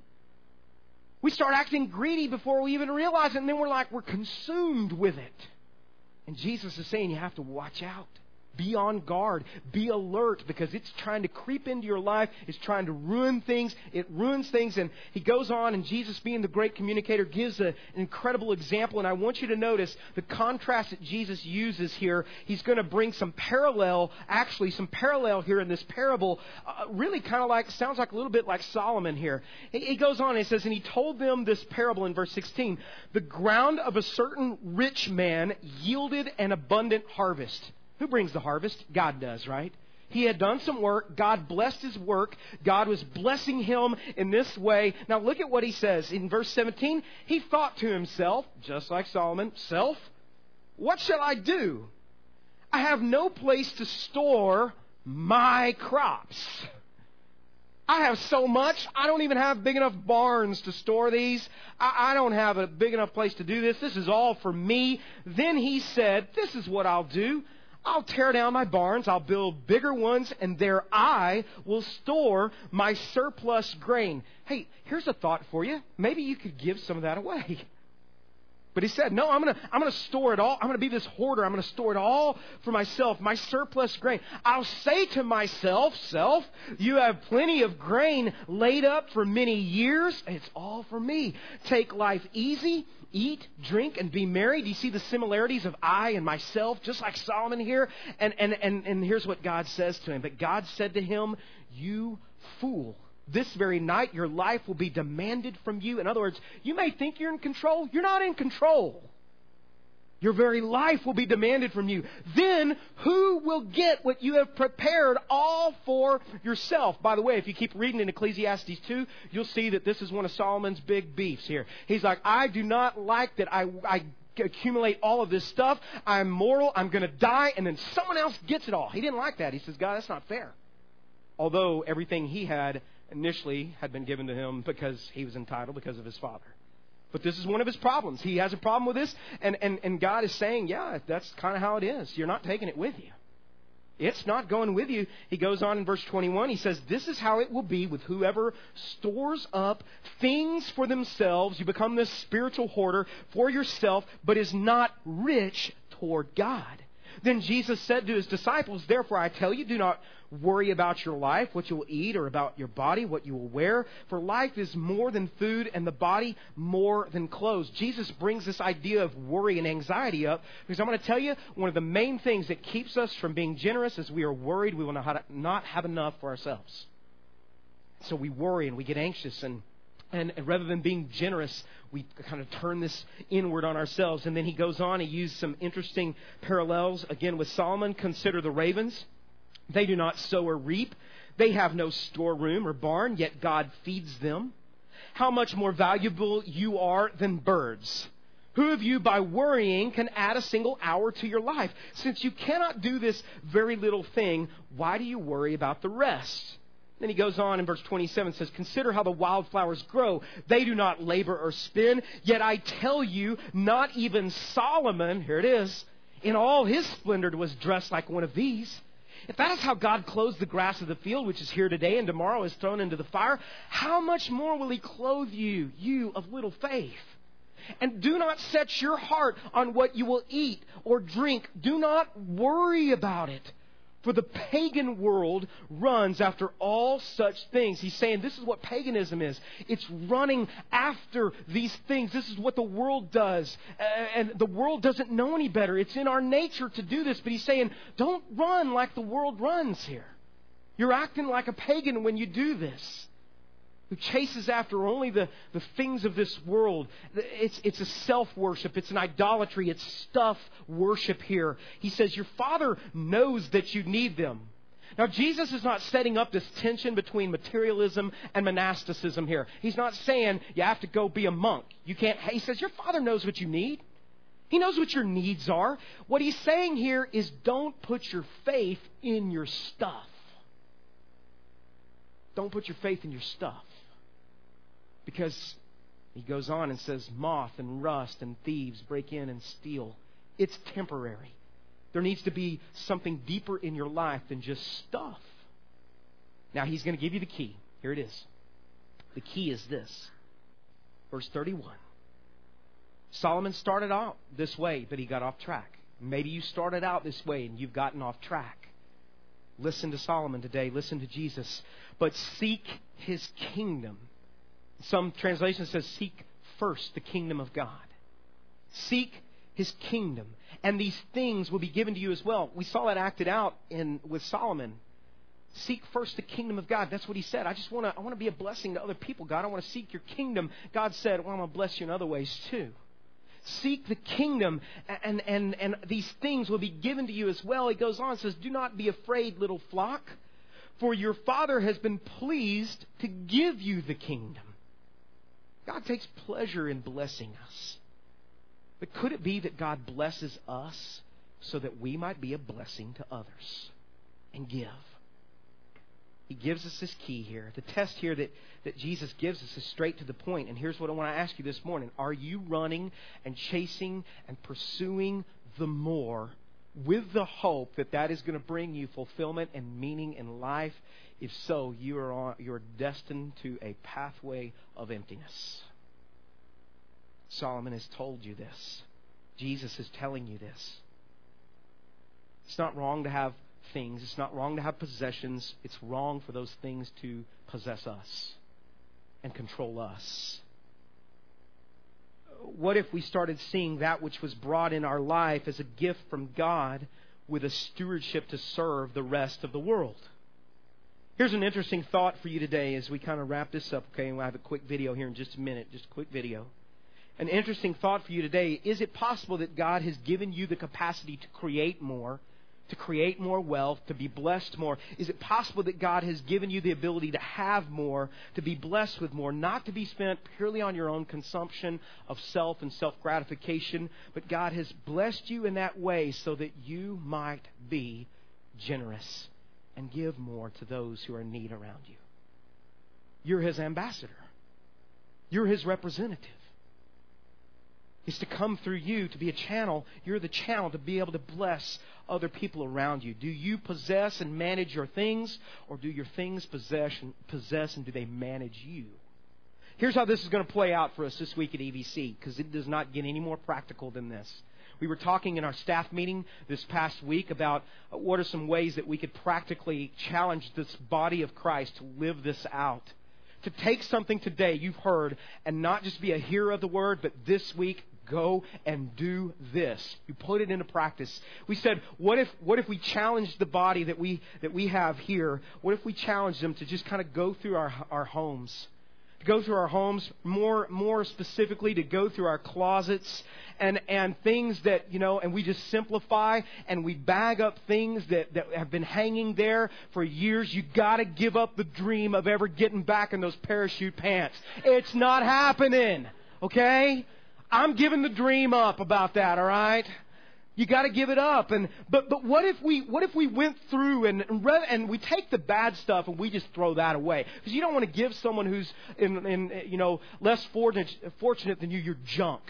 We start acting greedy before we even realize it, and then we're like, we're consumed with it. And Jesus is saying you have to watch out. Be on guard. Be alert because it's trying to creep into your life. It's trying to ruin things. It ruins things. And he goes on, and Jesus, being the great communicator, gives a, an incredible example. And I want you to notice the contrast that Jesus uses here. He's going to bring some parallel, actually, some parallel here in this parable. Uh, really kind of like, sounds like a little bit like Solomon here. He, he goes on, and he says, And he told them this parable in verse 16 The ground of a certain rich man yielded an abundant harvest. Who brings the harvest? God does, right? He had done some work. God blessed his work. God was blessing him in this way. Now look at what he says in verse 17. He thought to himself, just like Solomon, self, what shall I do? I have no place to store my crops. I have so much, I don't even have big enough barns to store these. I, I, don't have a big enough place to do this. This is all for me. Then he said, This is what I'll do. I'll tear down my barns, I'll build bigger ones, and there I will store my surplus grain. Hey, here's a thought for you. Maybe you could give some of that away. But he said, No, I'm going to I'm going to store it all. I'm going to be this hoarder. I'm going to store it all for myself, my surplus grain. I'll say to myself, Self, you have plenty of grain laid up for many years. It's all for me. Take life easy eat, drink, and be merry. Do you see the similarities of I and myself, just like Solomon here? And, and, and, and here's what God says to him. But God said to him, You fool. This very night your life will be demanded from you. In other words, you may think you're in control. You're not in control. Your very life will be demanded from you. Then who will get what you have prepared all for yourself? By the way, if you keep reading in Ecclesiastes 2, you'll see that this is one of Solomon's big beefs here. He's like, I do not like that I, I accumulate all of this stuff. I'm mortal. I'm going to die. And then someone else gets it all. He didn't like that. He says, God, that's not fair. Although everything he had initially had been given to him because he was entitled because of his father. But this is one of his problems. He has a problem with this, and, and, and God is saying, yeah, that's kind of how it is. You're not taking it with you. It's not going with you. He goes on in verse 21. He says, This is how it will be with whoever stores up things for themselves. You become this spiritual hoarder for yourself, but is not rich toward God. Then Jesus said to his disciples, Therefore I tell you, do not worry about your life, what you will eat, or about your body, what you will wear. For life is more than food, and the body more than clothes. Jesus brings this idea of worry and anxiety up because I'm going to tell you one of the main things that keeps us from being generous is we are worried we will not have enough for ourselves. So we worry and we get anxious and and, rather than being generous, we kind of turn this inward on ourselves. And then he goes on, he used some interesting parallels again with Solomon. Consider the ravens. They do not sow or reap. They have no storeroom or barn, yet God feeds them. How much more valuable you are than birds. Who of you, by worrying, can add a single hour to your life? Since you cannot do this very little thing, why do you worry about the rest? Then he goes on in verse 27 says, Consider how the wildflowers grow. They do not labor or spin. Yet I tell you, not even Solomon, here it is, in all his splendor was dressed like one of these. If that is how God clothes the grass of the field, which is here today and tomorrow is thrown into the fire, how much more will He clothe you, you of little faith? And do not set your heart on what you will eat or drink. Do not worry about it. For the pagan world runs after all such things. He's saying this is what paganism is. It's running after these things. This is what the world does. And the world doesn't know any better. It's in our nature to do this. But he's saying, don't run like the world runs here. You're acting like a pagan when you do this who chases after only the, the things of this world. It's, it's a self worship, it's an idolatry, it's stuff worship here. He says, Your Father knows that you need them. Now, Jesus is not setting up this tension between materialism and monasticism here. He's not saying you have to go be a monk. You can't. He says, Your Father knows what you need. He knows what your needs are. What he's saying here is don't put your faith in your stuff. Don't put your faith in your stuff. Because he goes on and says, moth and rust and thieves break in and steal. It's temporary. There needs to be something deeper in your life than just stuff. Now, he's going to give you the key. Here it is. The key is this. Verse 31. Solomon started out this way, but he got off track. Maybe you started out this way and you've gotten off track. Listen to Solomon today. Listen to Jesus. But seek his kingdom some translation says, Seek first the kingdom of God. Seek his kingdom. And these things will be given to you as well. We saw that acted out in with Solomon. Seek first the kingdom of God. That's what he said. I just want to I want to be a blessing to other people, God. I want to seek your kingdom. God said, Well, I'm going to bless you in other ways too. Seek the kingdom, and, and, and these things will be given to you as well. He goes on says, Do not be afraid, little flock, for your Father has been pleased to give you the kingdom. God takes pleasure in blessing us. But could it be that God blesses us so that we might be a blessing to others and give? He gives us this key here. The test here that, that Jesus gives us is straight to the point. And here's what I want to ask you this morning Are you running and chasing and pursuing the more with the hope that that is going to bring you fulfillment and meaning in life? If so, you are on, you're destined to a pathway of emptiness. Solomon has told you this. Jesus is telling you this. It's not wrong to have things. It's not wrong to have possessions. It's wrong for those things to possess us and control us. What if we started seeing that which was brought in our life as a gift from God with a stewardship to serve the rest of the world? Here's an interesting thought for you today as we kind of wrap this up, okay? And we'll have a quick video here in just a minute, just a quick video. An interesting thought for you today. Is it possible that God has given you the capacity to create more, to create more wealth, to be blessed more? Is it possible that God has given you the ability to have more, to be blessed with more, not to be spent purely on your own consumption of self and self gratification, but God has blessed you in that way so that you might be generous? And give more to those who are in need around you. You're his ambassador. You're his representative. It's to come through you to be a channel. You're the channel to be able to bless other people around you. Do you possess and manage your things, or do your things possess and, possess and do they manage you? Here's how this is going to play out for us this week at EVC, because it does not get any more practical than this. We were talking in our staff meeting this past week about what are some ways that we could practically challenge this body of Christ to live this out. To take something today you've heard and not just be a hearer of the word, but this week go and do this. You put it into practice. We said, what if, what if we challenged the body that we, that we have here? What if we challenged them to just kind of go through our, our homes? To go through our homes, more, more specifically, to go through our closets and, and things that, you know, and we just simplify and we bag up things that, that have been hanging there for years. You gotta give up the dream of ever getting back in those parachute pants. It's not happening. Okay? I'm giving the dream up about that, alright? You got to give it up. And but but what if we what if we went through and and, and we take the bad stuff and we just throw that away? Because you don't want to give someone who's in, in you know less fortunate fortunate than you your junk.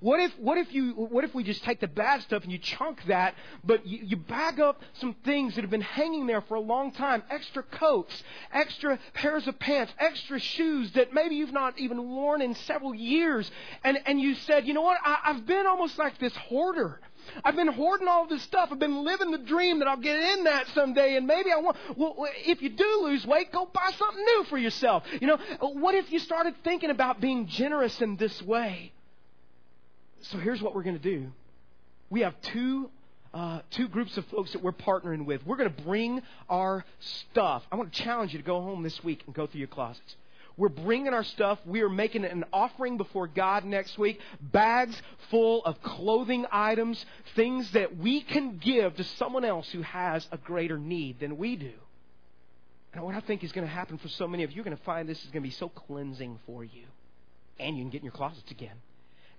What if, what if you, what if we just take the bad stuff and you chunk that, but you, you bag up some things that have been hanging there for a long time, extra coats, extra pairs of pants, extra shoes that maybe you've not even worn in several years, and, and you said, you know what, I, I've been almost like this hoarder. I've been hoarding all this stuff. I've been living the dream that I'll get in that someday, and maybe I want. Well, if you do lose weight, go buy something new for yourself. You know, what if you started thinking about being generous in this way? So here's what we're going to do. We have two uh, two groups of folks that we're partnering with. We're going to bring our stuff. I want to challenge you to go home this week and go through your closets. We're bringing our stuff. We are making an offering before God next week. Bags full of clothing items, things that we can give to someone else who has a greater need than we do. And what I think is going to happen for so many of you, you're going to find this is going to be so cleansing for you. And you can get in your closets again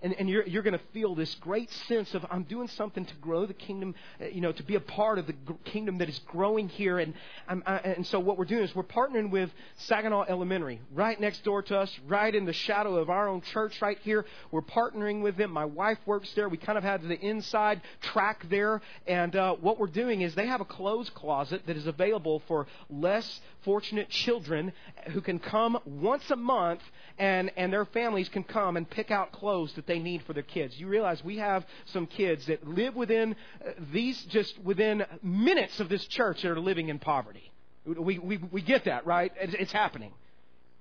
and, and you're, you're going to feel this great sense of I'm doing something to grow the kingdom, uh, you know, to be a part of the kingdom that is growing here. And, I, and so what we're doing is we're partnering with Saginaw Elementary, right next door to us, right in the shadow of our own church right here. We're partnering with them. My wife works there. We kind of have the inside track there. And uh, what we're doing is they have a clothes closet that is available for less fortunate children who can come once a month and, and their families can come and pick out clothes that they need for their kids. You realize we have some kids that live within uh, these, just within minutes of this church that are living in poverty. We, we, we get that, right? It's, it's happening.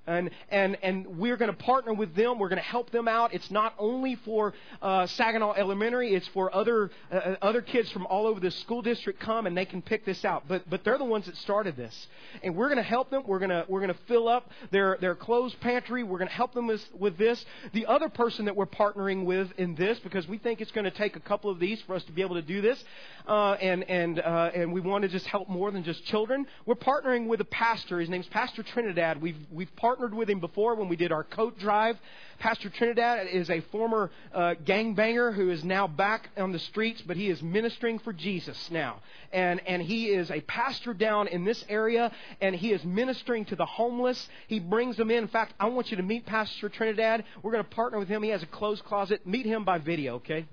And, and, and we're going to partner with them. We're going to help them out. It's not only for uh, Saginaw Elementary, it's for other, uh, other kids from all over the school district come and they can pick this out. But, but they're the ones that started this. And we're going to help them. We're going to, we're going to fill up their, their clothes pantry. We're going to help them with, with this. The other person that we're partnering with in this, because we think it's going to take a couple of these for us to be able to do this, uh, and, and, uh, and we want to just help more than just children, we're partnering with a pastor. His name's Pastor Trinidad. We've, we've partnered partnered with him before when we did our coat drive. Pastor Trinidad is a former uh, gangbanger who is now back on the streets, but he is ministering for Jesus now. And, and he is a pastor down in this area, and he is ministering to the homeless. He brings them in. In fact, I want you to meet Pastor Trinidad. We're going to partner with him. He has a closed closet. Meet him by video, okay?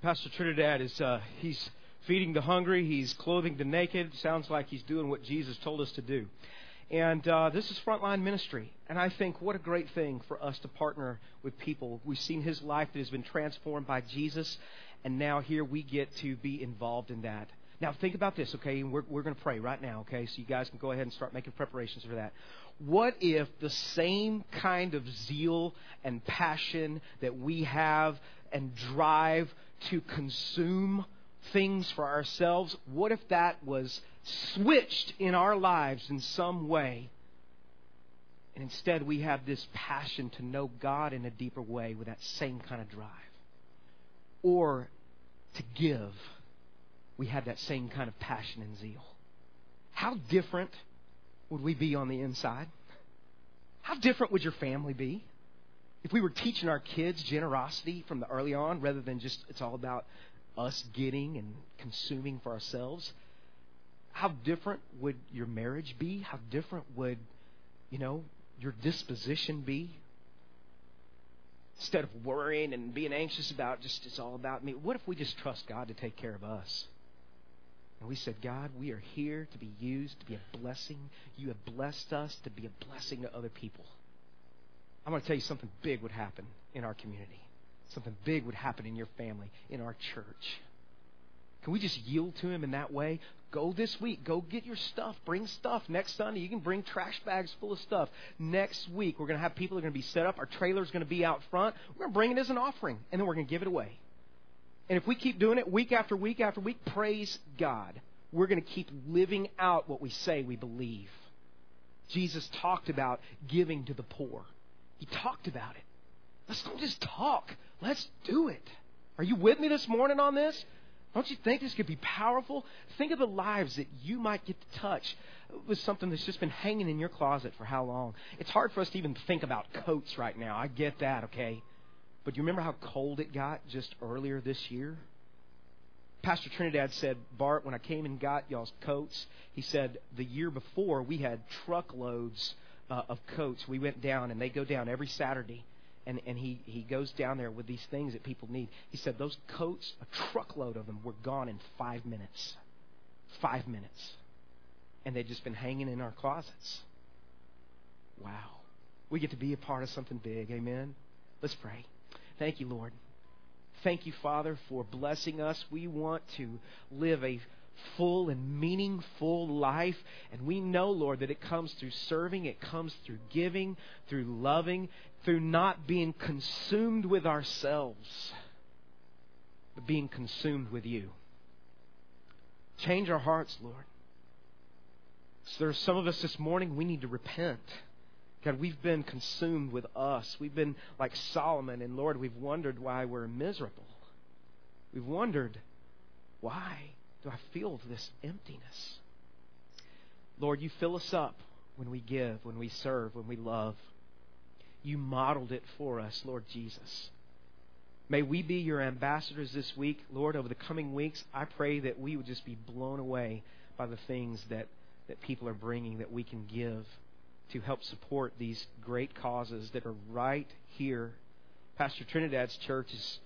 Pastor Trinidad is uh, he's feeding the hungry, he's clothing the naked. Sounds like he's doing what Jesus told us to do. And uh, this is frontline ministry. And I think what a great thing for us to partner with people. We've seen his life that has been transformed by Jesus, and now here we get to be involved in that. Now, think about this, okay? We're, we're going to pray right now, okay? So you guys can go ahead and start making preparations for that. What if the same kind of zeal and passion that we have and drive to consume things for ourselves, what if that was switched in our lives in some way? And instead, we have this passion to know God in a deeper way with that same kind of drive. Or to give, we have that same kind of passion and zeal. How different would we be on the inside? How different would your family be? If we were teaching our kids generosity from the early on rather than just it's all about us getting and consuming for ourselves, how different would your marriage be? How different would, you know, your disposition be? Instead of worrying and being anxious about just it's all about me, what if we just trust God to take care of us? And we said, God, we are here to be used to be a blessing. You have blessed us to be a blessing to other people. I'm going to tell you something big would happen in our community. Something big would happen in your family, in our church. Can we just yield to Him in that way? Go this week. Go get your stuff. Bring stuff. Next Sunday, you can bring trash bags full of stuff. Next week, we're going to have people that are going to be set up. Our trailer is going to be out front. We're going to bring it as an offering, and then we're going to give it away. And if we keep doing it week after week after week, praise God. We're going to keep living out what we say we believe. Jesus talked about giving to the poor. He talked about it. Let's don't just talk. Let's do it. Are you with me this morning on this? Don't you think this could be powerful? Think of the lives that you might get to touch with something that's just been hanging in your closet for how long? It's hard for us to even think about coats right now. I get that, okay? But you remember how cold it got just earlier this year? Pastor Trinidad said, Bart, when I came and got y'all's coats, he said the year before we had truckloads uh, of coats. We went down, and they go down every Saturday. And, and he, he goes down there with these things that people need. He said those coats, a truckload of them, were gone in five minutes. Five minutes. And they'd just been hanging in our closets. Wow. We get to be a part of something big. Amen. Let's pray. Thank you, Lord. Thank you, Father, for blessing us. We want to live a full and meaningful life. And we know, Lord, that it comes through serving, it comes through giving, through loving, through not being consumed with ourselves, but being consumed with you. Change our hearts, Lord. So there are some of us this morning, we need to repent. God, we've been consumed with us. We've been like Solomon, and Lord, we've wondered why we're miserable. We've wondered, why do I feel this emptiness? Lord, you fill us up when we give, when we serve, when we love. You modeled it for us, Lord Jesus. May we be your ambassadors this week. Lord, over the coming weeks, I pray that we would just be blown away by the things that, that people are bringing that we can give to help support these great causes that are right here. Pastor Trinidad's church is,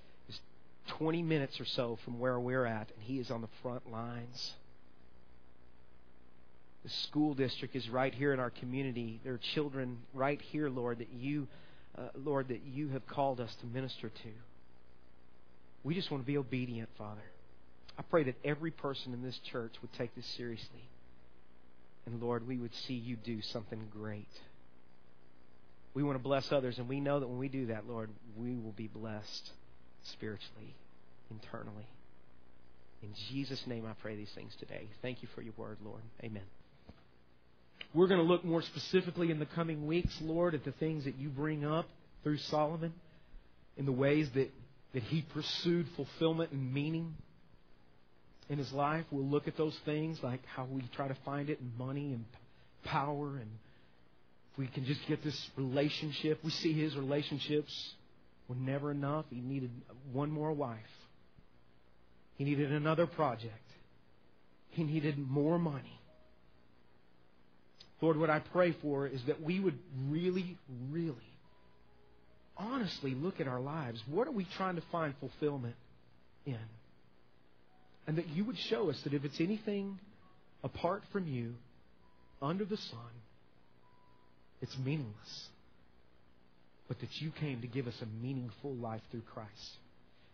20 minutes or so from where we're at, and he is on the front lines. The school district is right here in our community. There are children right here, Lord, that you, uh, Lord, that you have called us to minister to. We just want to be obedient, Father. I pray that every person in this church would take this seriously. And Lord, we would see you do something great. We want to bless others, and we know that when we do that, Lord, we will be blessed spiritually, internally. In Jesus' name, I pray these things today. Thank you for your word, Lord. Amen. We're going to look more specifically in the coming weeks, Lord, at the things that you bring up through Solomon, in the ways that, that he pursued fulfillment and meaning in his life. We'll look at those things like how we try to find it in money and power and if we can just get this relationship. We see his relationships were never enough. He needed one more wife. He needed another project. He needed more money. Lord, what I pray for is that we would really, really, honestly look at our lives. What are we trying to find fulfillment in? And that you would show us that if it's anything apart from you, under the sun, it's meaningless. But that you came to give us a meaningful life through Christ.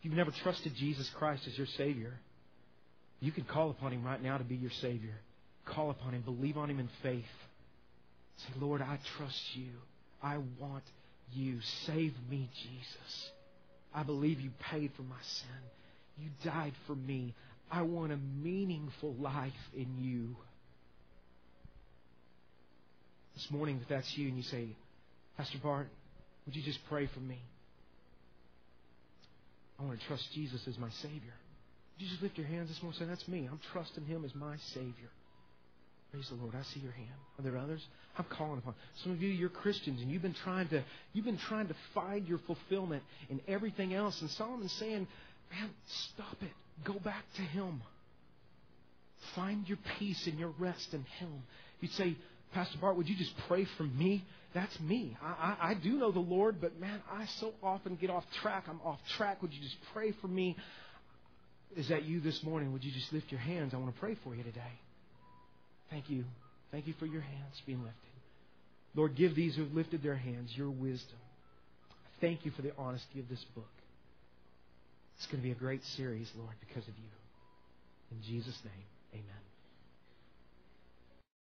If you've never trusted Jesus Christ as your Savior, you can call upon Him right now to be your Savior. Call upon Him, believe on Him in faith. Say, Lord, I trust you. I want you. Save me, Jesus. I believe you paid for my sin. You died for me. I want a meaningful life in you. This morning, if that's you and you say, Pastor Bart, would you just pray for me? I want to trust Jesus as my Savior. Would you just lift your hands this morning and say, That's me. I'm trusting Him as my Savior. Praise the Lord. I see your hand. Are there others? I'm calling upon. Some of you, you're Christians, and you've been trying to you've been trying to find your fulfillment in everything else. And Solomon's saying, Man, stop it. Go back to Him. Find your peace and your rest in Him. You'd say, Pastor Bart, would you just pray for me? That's me. I, I, I do know the Lord, but man, I so often get off track. I'm off track. Would you just pray for me? Is that you this morning? Would you just lift your hands? I want to pray for you today. Thank you. Thank you for your hands being lifted. Lord, give these who have lifted their hands your wisdom. Thank you for the honesty of this book. It's going to be a great series, Lord, because of you. In Jesus' name, amen.